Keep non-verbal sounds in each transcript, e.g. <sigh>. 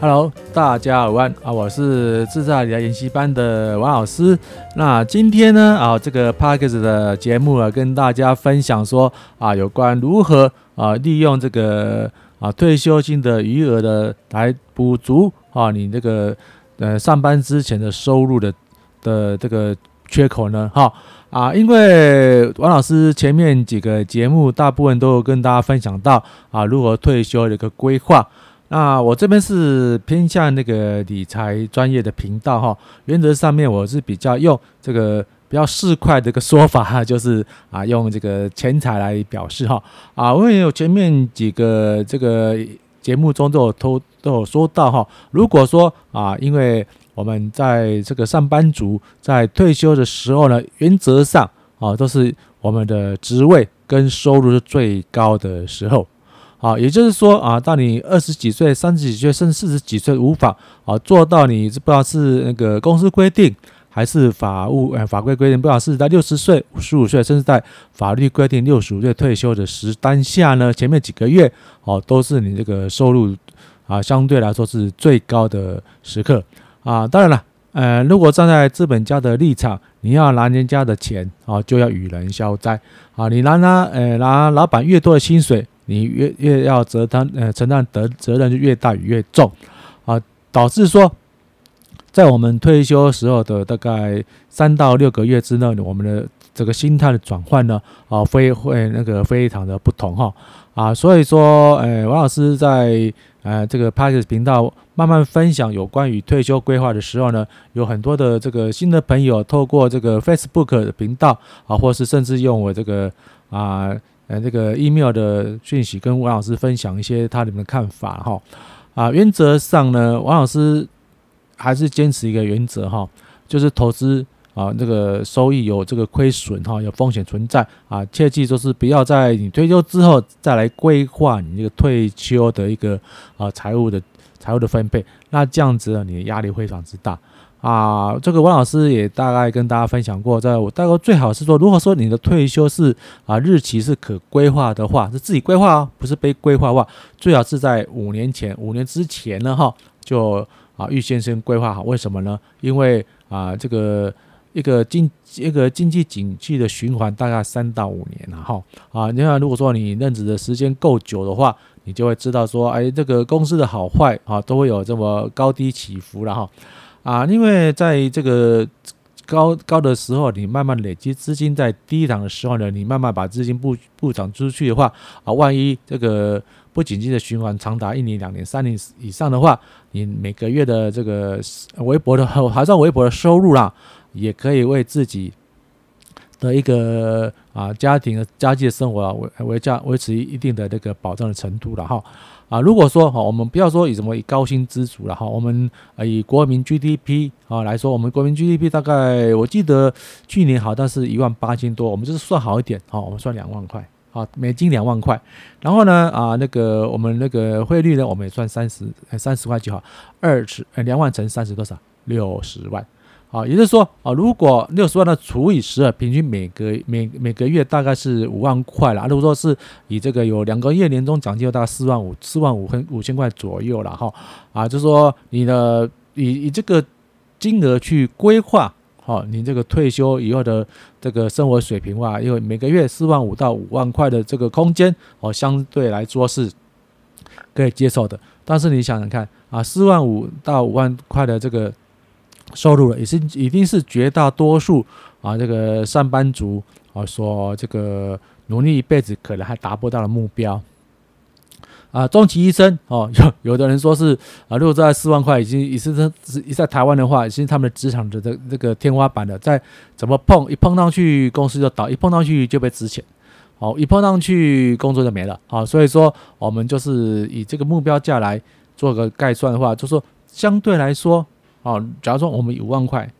Hello，大家午安啊！我是自在理财研习班的王老师。那今天呢啊，这个 Podcast 的节目啊，跟大家分享说啊，有关如何啊利用这个啊退休金的余额的来补足啊你这个呃上班之前的收入的的这个缺口呢？哈啊，因为王老师前面几个节目大部分都有跟大家分享到啊如何退休的一个规划。那我这边是偏向那个理财专业的频道哈，原则上面我是比较用这个比较市侩的一个说法哈，<laughs> 就是啊用这个钱财来表示哈啊，我也有前面几个这个节目中都有都都有说到哈，如果说啊，因为我们在这个上班族在退休的时候呢，原则上啊都是我们的职位跟收入是最高的时候。啊，也就是说啊，到你二十几岁、三十几岁，甚至四十几岁，无法啊做到你不知道是那个公司规定，还是法务呃法规规定，不知道是在六十岁、五十五岁，甚至在法律规定六十五岁退休的时当下呢，前面几个月哦，都是你这个收入啊相对来说是最高的时刻啊。当然了，呃，如果站在资本家的立场，你要拿人家的钱啊，就要与人消灾啊。你拿拿呃拿老板越多的薪水。你越越要责担呃承担的责任就越大越重啊，导致说，在我们退休时候的大概三到六个月之内，我们的这个心态的转换呢啊，非会那个非常的不同哈啊，所以说，呃，王老师在呃这个 PAX 频道慢慢分享有关于退休规划的时候呢，有很多的这个新的朋友透过这个 Facebook 的频道啊，或是甚至用我这个啊。呃这个 email 的讯息跟王老师分享一些他里面的看法哈。啊，原则上呢，王老师还是坚持一个原则哈，就是投资啊，这个收益有这个亏损哈，有风险存在啊，切记就是不要在你退休之后再来规划你这个退休的一个啊财务的财务的分配，那这样子呢，你的压力非常之大。啊，这个王老师也大概跟大家分享过，在我大概最好是说，如果说你的退休是啊日期是可规划的话，是自己规划哦，不是被规划的话，最好是在五年前、五年之前呢，哈，就啊预先先规划好。为什么呢？因为啊这个一个经一个经济景气的循环大概三到五年了哈啊，你看如果说你任职的时间够久的话，你就会知道说，哎，这个公司的好坏啊都会有这么高低起伏了哈。啊，因为在这个高高的时候，你慢慢累积资金；在低档的时候呢，你慢慢把资金布布涨出去的话，啊，万一这个不景气的循环长达一年、两年、三年以上的话，你每个月的这个微薄的还算微薄的收入啦，也可以为自己的一个啊家庭的家计的生活啊维维加维持一定的这个保障的程度了哈。啊，如果说哈，我们不要说以什么以高薪知足了哈，我们以国民 GDP 啊来说，我们国民 GDP 大概我记得去年好像是一万八千多，我们就是算好一点哈，我们算两万块啊，美金两万块，然后呢啊那个我们那个汇率呢，我们也算三十三十块就好，二十呃两万乘三十多少？六十万。啊，也就是说啊，如果六十万的除以十二，平均每个每每个月大概是五万块了。如果说是以这个有两个月年终奖金，大概四万五四万五跟五千块左右了哈。啊，就是说你的以以这个金额去规划，哈，你这个退休以后的这个生活水平哇，因为每个月四万五到五万块的这个空间，哦，相对来说是可以接受的。但是你想想看啊，四万五到五万块的这个。收入了也是已经是绝大多数啊，这个上班族啊，说这个努力一辈子可能还达不到的目标啊。终其一生哦，<laughs> 有有的人说是啊，如果在四万块已经已是是在台湾的话，已经他们的职场的这这个天花板了。再怎么碰一碰上去公司就倒，一碰上去就被资遣，好，一碰上去工作就没了。好，所以说我们就是以这个目标价来做个概算的话，就说相对来说。哦，假如说我们以五万块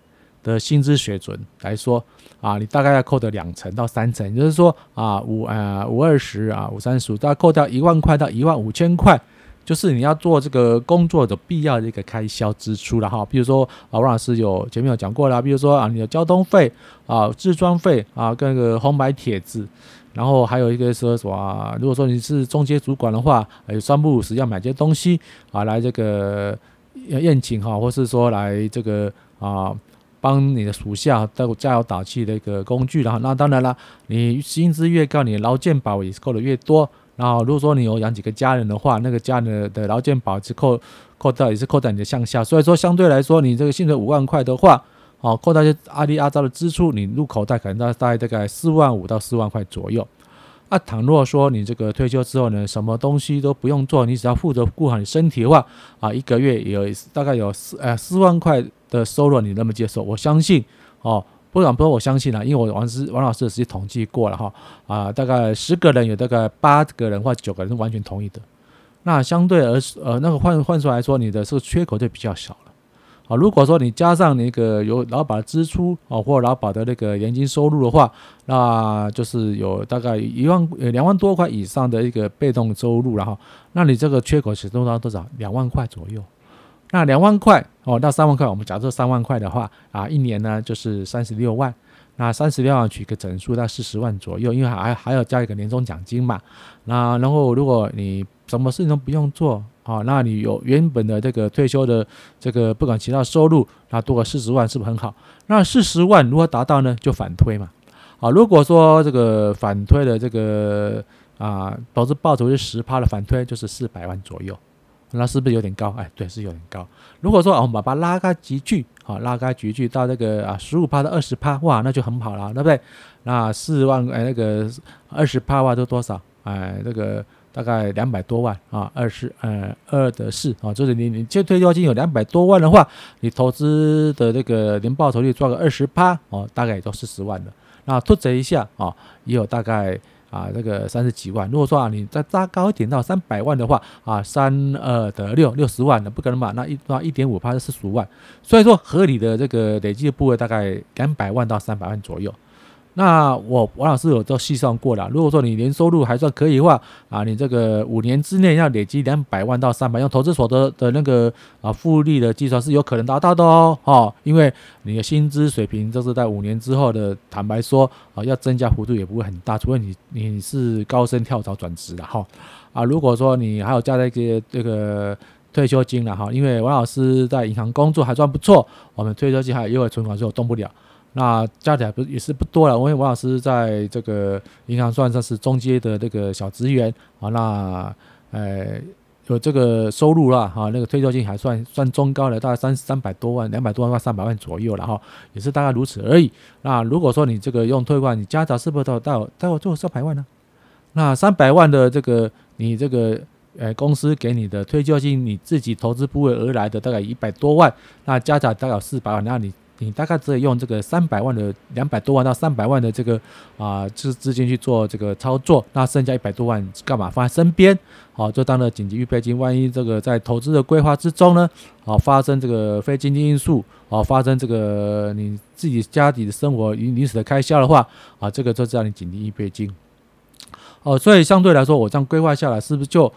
的薪资水准来说，啊，你大概要扣掉两成到三成，也就是说啊，五啊五二十啊五三十五，大概扣掉一万块到一万五千块，就是你要做这个工作的必要的一个开销支出了哈。比如说啊，王老师有前面有讲过了，比如说啊，你的交通费啊、置装费啊、跟那个红白帖子然后还有一个说什么，如果说你是中介主管的话，有三不五时要买些东西啊，来这个宴请哈，或是说来这个啊。帮你的属下加油打气的一个工具，然后那当然了，你薪资越高，你的劳健保也是扣的越多。然后如果说你有养几个家人的话，那个家人的劳健保是扣扣到也是扣在你的项下。所以说相对来说，你这个薪水五万块的话，哦，扣到一些阿里阿杂的支出，你入口袋可能大概大概四万五到四万块左右。啊，倘若说你这个退休之后呢，什么东西都不用做，你只要负责顾好你身体的话，啊，一个月有大概有四呃四万块。的收入你那么接受？我相信哦，不敢不说我相信了，因为我王师王老师实际统计过了哈啊，大概十个人有大概八个人或九个人是完全同意的。那相对而呃那个换换出来说，你的这个缺口就比较小啊。如果说你加上那个有劳保的支出啊，或劳保的那个年金收入的话，那就是有大概一万呃两万多块以上的一个被动收入了哈。那你这个缺口是多少多少？两万块左右。那两万块哦，那三万块，我们假设三万块的话啊，一年呢就是三十六万。那三十六万取个整数，在四十万左右，因为还还要加一个年终奖金嘛。那然后如果你什么事情都不用做啊，那你有原本的这个退休的这个不管其他收入，那多个四十万是不是很好？那四十万如何达到呢？就反推嘛。啊，如果说这个反推的这个啊，投资报酬是十趴的反推，就是四百万左右。那是不是有点高？哎，对，是有点高。如果说我们把它拉开级距，好，拉开局距到这个啊十五趴到二十趴，哇，那就很好了，对不对？那四万哎，那个二十趴的话都多少？哎，这个大概两百多万啊，二十呃二的四啊，就是你你这退休金有两百多万的话，你投资的这个年报酬率赚个二十趴哦，大概也就四十万了。那突折一下啊，也有大概。啊，这个三十几万，如果说啊，你再扎高一点到三百万的话，啊，三二得六六十万的不可能嘛？那一那一点五趴是四十五万，所以说合理的这个累计的部位大概两百万到三百万左右。那我王老师有都细算过了，如果说你年收入还算可以的话，啊，你这个五年之内要累积两百万到三百，用投资所得的那个啊复利的计算是有可能达到的哦，哦，因为你的薪资水平就是在五年之后的，坦白说啊，要增加幅度也不会很大，除非你你是高升跳槽转职的哈，啊，如果说你还有加在一些这个退休金了哈，因为王老师在银行工作还算不错，我们退休金还有优惠存款，所以我动不了。那加起来不也是不多了，因为王老师在这个银行算算是中阶的这个小职员啊，那呃有这个收入了哈，那个退休金还算 <laughs> 算中高的，大概三三百多万，两百多万到三百万左右了哈，也是大概如此而已。那如果说你这个用退换，你加起来是不是到到到最后三百万呢？那三百万的这个你这个呃公司给你的退休金，你自己投资部位而来的大概一百多万，那加起来大概四百万，那你。你大概只以用这个三百万的两百多万到三百万的这个啊，资资金去做这个操作，那剩下一百多万干嘛放在身边？好，就当了紧急预备金。万一这个在投资的规划之中呢，啊，发生这个非经济因素，啊，发生这个你自己家底的生活临临时的开销的话，啊，这个就叫你紧急预备金。哦，所以相对来说，我这样规划下来，是不是就？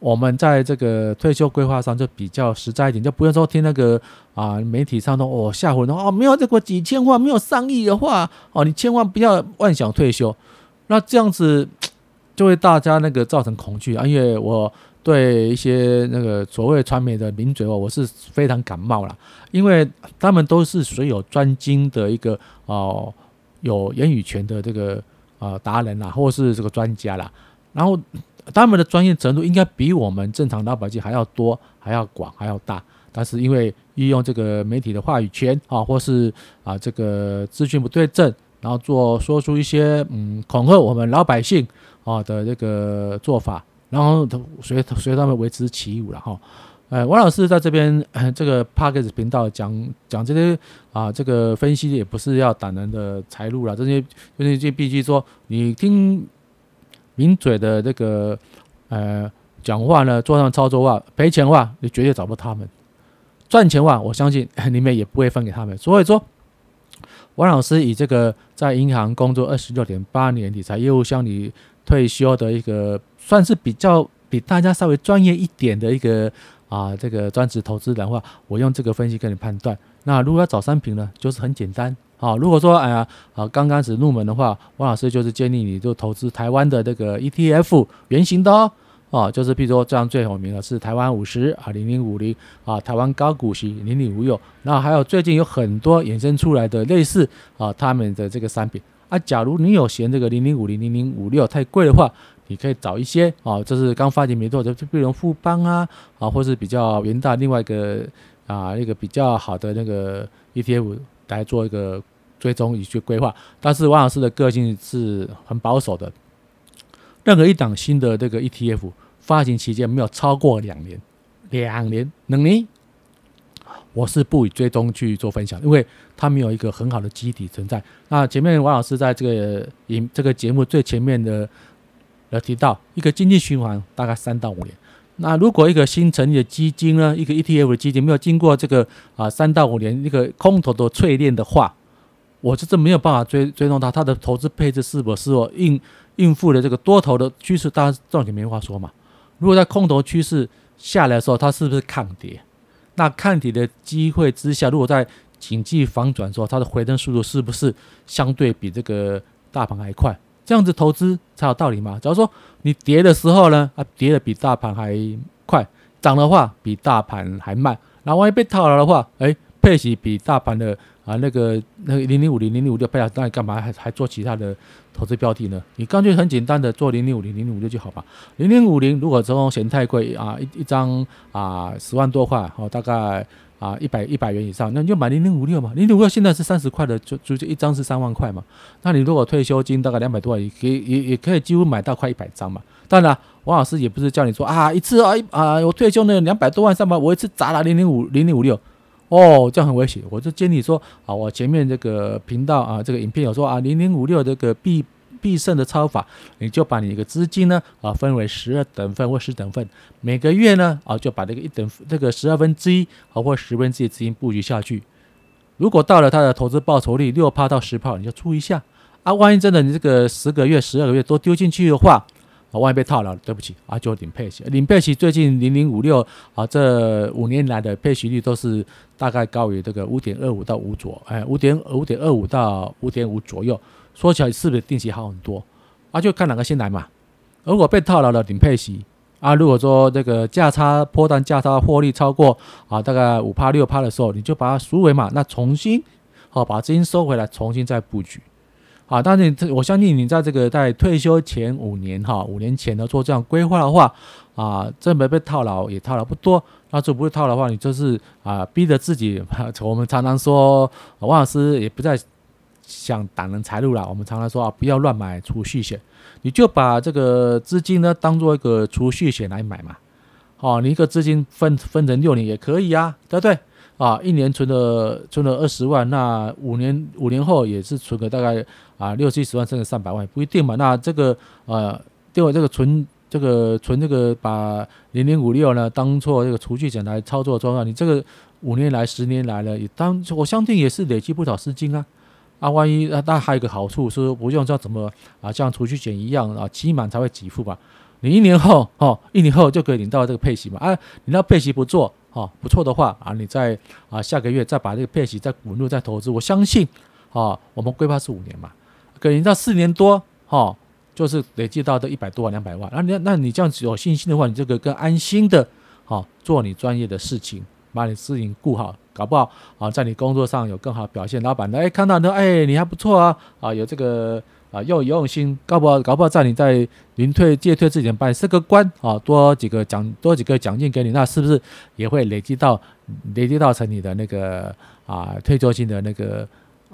我们在这个退休规划上就比较实在一点，就不用说听那个啊媒体上的哦吓唬人哦，没有这个几千万，没有上亿的话哦，你千万不要妄想退休。那这样子就会大家那个造成恐惧啊，因为我对一些那个所谓传媒的名嘴哦，我是非常感冒了，因为他们都是水有专精的一个哦有言语权的这个啊达人啦，或是这个专家啦，然后。他们的专业程度应该比我们正常老百姓还要多、还要广、还要大，但是因为利用这个媒体的话语权啊，或是啊这个资讯不对症，然后做说出一些嗯恐吓我们老百姓啊的这个做法，然后随随他们为之起舞了哈。呃，王老师在这边 <laughs> 这个 Podcast 频道讲讲这些啊，这个分析也不是要挡人的财路了，这些这些就必须说你听。名嘴的这个呃讲话呢，做上操作话，赔钱话，你绝对找不到他们；赚钱话，我相信 <laughs> 你们也不会分给他们。所以说，王老师以这个在银行工作二十六点八年，理财业务向你退休的一个，算是比较比大家稍微专业一点的一个啊，这个专职投资人的话，我用这个分析跟你判断。那如果要找商品呢，就是很简单好，如果说哎呀啊刚开始入门的话，王老师就是建议你就投资台湾的这个 ETF 原型的哦。哦，就是比如说这样最有名的是台湾五十啊零零五零啊，台湾高股息零零五六，那还有最近有很多衍生出来的类似啊他们的这个商品啊，假如你有嫌这个零零五零零零五六太贵的话，你可以找一些啊，就是刚发行没多久，就比如富邦啊啊，或是比较元大另外一个啊一个比较好的那个 ETF 来做一个追踪以及规划，但是王老师的个性是很保守的。任何一档新的这个 ETF 发行期间没有超过两年，两年两年，我是不予追踪去做分享，因为它没有一个很好的基底存在。那前面王老师在这个影这个节目最前面的有提到，一个经济循环大概三到五年。那如果一个新成立的基金呢，一个 ETF 的基金没有经过这个啊三到五年一个空头的淬炼的话，我这是没有办法追追踪它，它的投资配置是否是否应应付的这个多头的趋势，当然这种就没话说嘛。如果在空头趋势下来的时候，它是不是抗跌？那抗跌的机会之下，如果在景气反转的时候，它的回升速度是不是相对比这个大盘还快？这样子投资才有道理嘛。假如说你跌的时候呢，啊跌的比大盘还快，涨的话比大盘还慢，然后万一被套牢的话，哎，配息比大盘的。啊，那个那个零零五零零零五六，不要，那你干嘛还还做其他的投资标的呢？你干脆很简单的做零零五零零零五六就好吧。零零五零如果这种嫌太贵啊，一一张啊十万多块，哦，大概啊一百一百元以上，那你就买零零五六嘛。零零五六现在是三十块的，就就一张是三万块嘛。那你如果退休金大概两百多万，也可以也也可以几乎买到快一百张嘛。当然，王老师也不是叫你说啊一次啊啊我退休那两百多万三百，我一次砸了零零五零零五六。哦，这样很危险。我就建议说啊，我前面这个频道啊，这个影片有说啊，零零五六这个必必胜的操法，你就把你一个资金呢啊分为十二等份或十等份，每个月呢啊就把这个一等这个十二分之一啊或十分之一资金布局下去。如果到了它的投资报酬率六趴到十趴，你就出一下啊。万一真的你这个十个月、十二个月都丢进去的话，啊，万一被套牢了，对不起啊，就领配息。领配息最近零零五六啊，这五年来的配息率都是大概高于这个五点二五到五左，哎，五点五点二五到五点五左右。说起来是不是定息好很多？啊，就看哪个先来嘛。如果被套牢了领配息啊，如果说这个价差波段价差获利超过啊，大概五趴六趴的时候，你就把它赎回嘛，那重新好把资金收回来，重新再布局。啊，但是你我相信你在这个在退休前五年哈，五年前呢做这样规划的话，啊，真没被套牢也套牢不多。那就不会套的话，你就是啊，逼着自己。<laughs> 我们常常说，王老师也不再想挡人财路了。我们常常说啊，不要乱买储蓄险，你就把这个资金呢当做一个储蓄险来买嘛。哦，你一个资金分分成六年也可以啊，对不对？啊，一年存了存了二十万，那五年五年后也是存个大概啊六七十万甚至上百万，不一定嘛。那这个呃，另外这个存这个存这个把零零五六呢当做这个储蓄险来操作的话，你这个五年来十年来了，也当我相信也是累积不少资金啊。啊，万一那那还有个好处是不用像怎么啊像储蓄险一样啊期满才会给付吧？你一年后哦，一年后就可以领到这个配息嘛。啊，你那配息不做。哦，不错的话啊，你再啊下个月再把这个配息再滚入再投资，我相信啊，我们规划是五年嘛，可能到四年多哈，就是累计到这一百多万两百万，那你那你这样子有信心的话，你这个更安心的哈做你专业的事情，把你事情顾好，搞不好啊在你工作上有更好表现，老板呢哎看到你哎你还不错啊啊有这个。啊，又有用心，搞不好搞不好在你在临退届退之前，把你升个官啊，多几个奖多几个奖金给你，那是不是也会累积到累积到成你的那个啊退休金的那个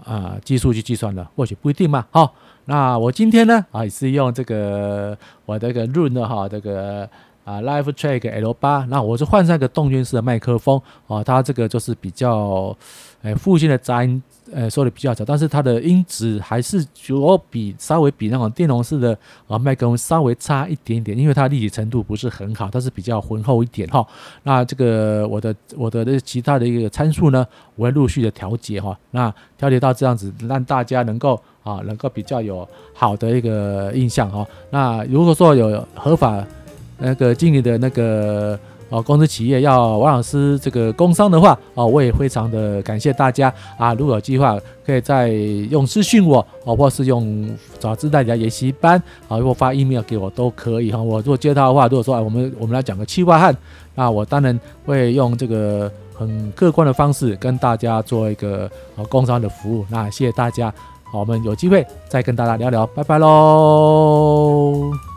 啊基数去计算的？或许不一定嘛。好，那我今天呢啊也是用这个我这个 Roon 的哈这个啊 LifeTrack L8，那我是换上一个动圈式的麦克风啊，它这个就是比较哎附近的杂音。呃，收的比较少，但是它的音质还是有比稍微比那种电容式的啊麦克风稍微差一点点，因为它立体程度不是很好，它是比较浑厚一点哈。那这个我的我的这其他的一个参数呢，我会陆续的调节哈。那调节到这样子，让大家能够啊能够比较有好的一个印象哈。那如果说有合法那个经营的那个哦，公司企业要王老师这个工商的话，哦，我也非常的感谢大家啊！如果有计划，可以再用私讯我，哦，或是用找自在理财研习班，啊，或发 email 给我都可以哈。我如果接到的话，如果说啊我们我们来讲个企划案，那我当然会用这个很客观的方式跟大家做一个呃工商的服务。那谢谢大家，好，我们有机会再跟大家聊聊，拜拜喽。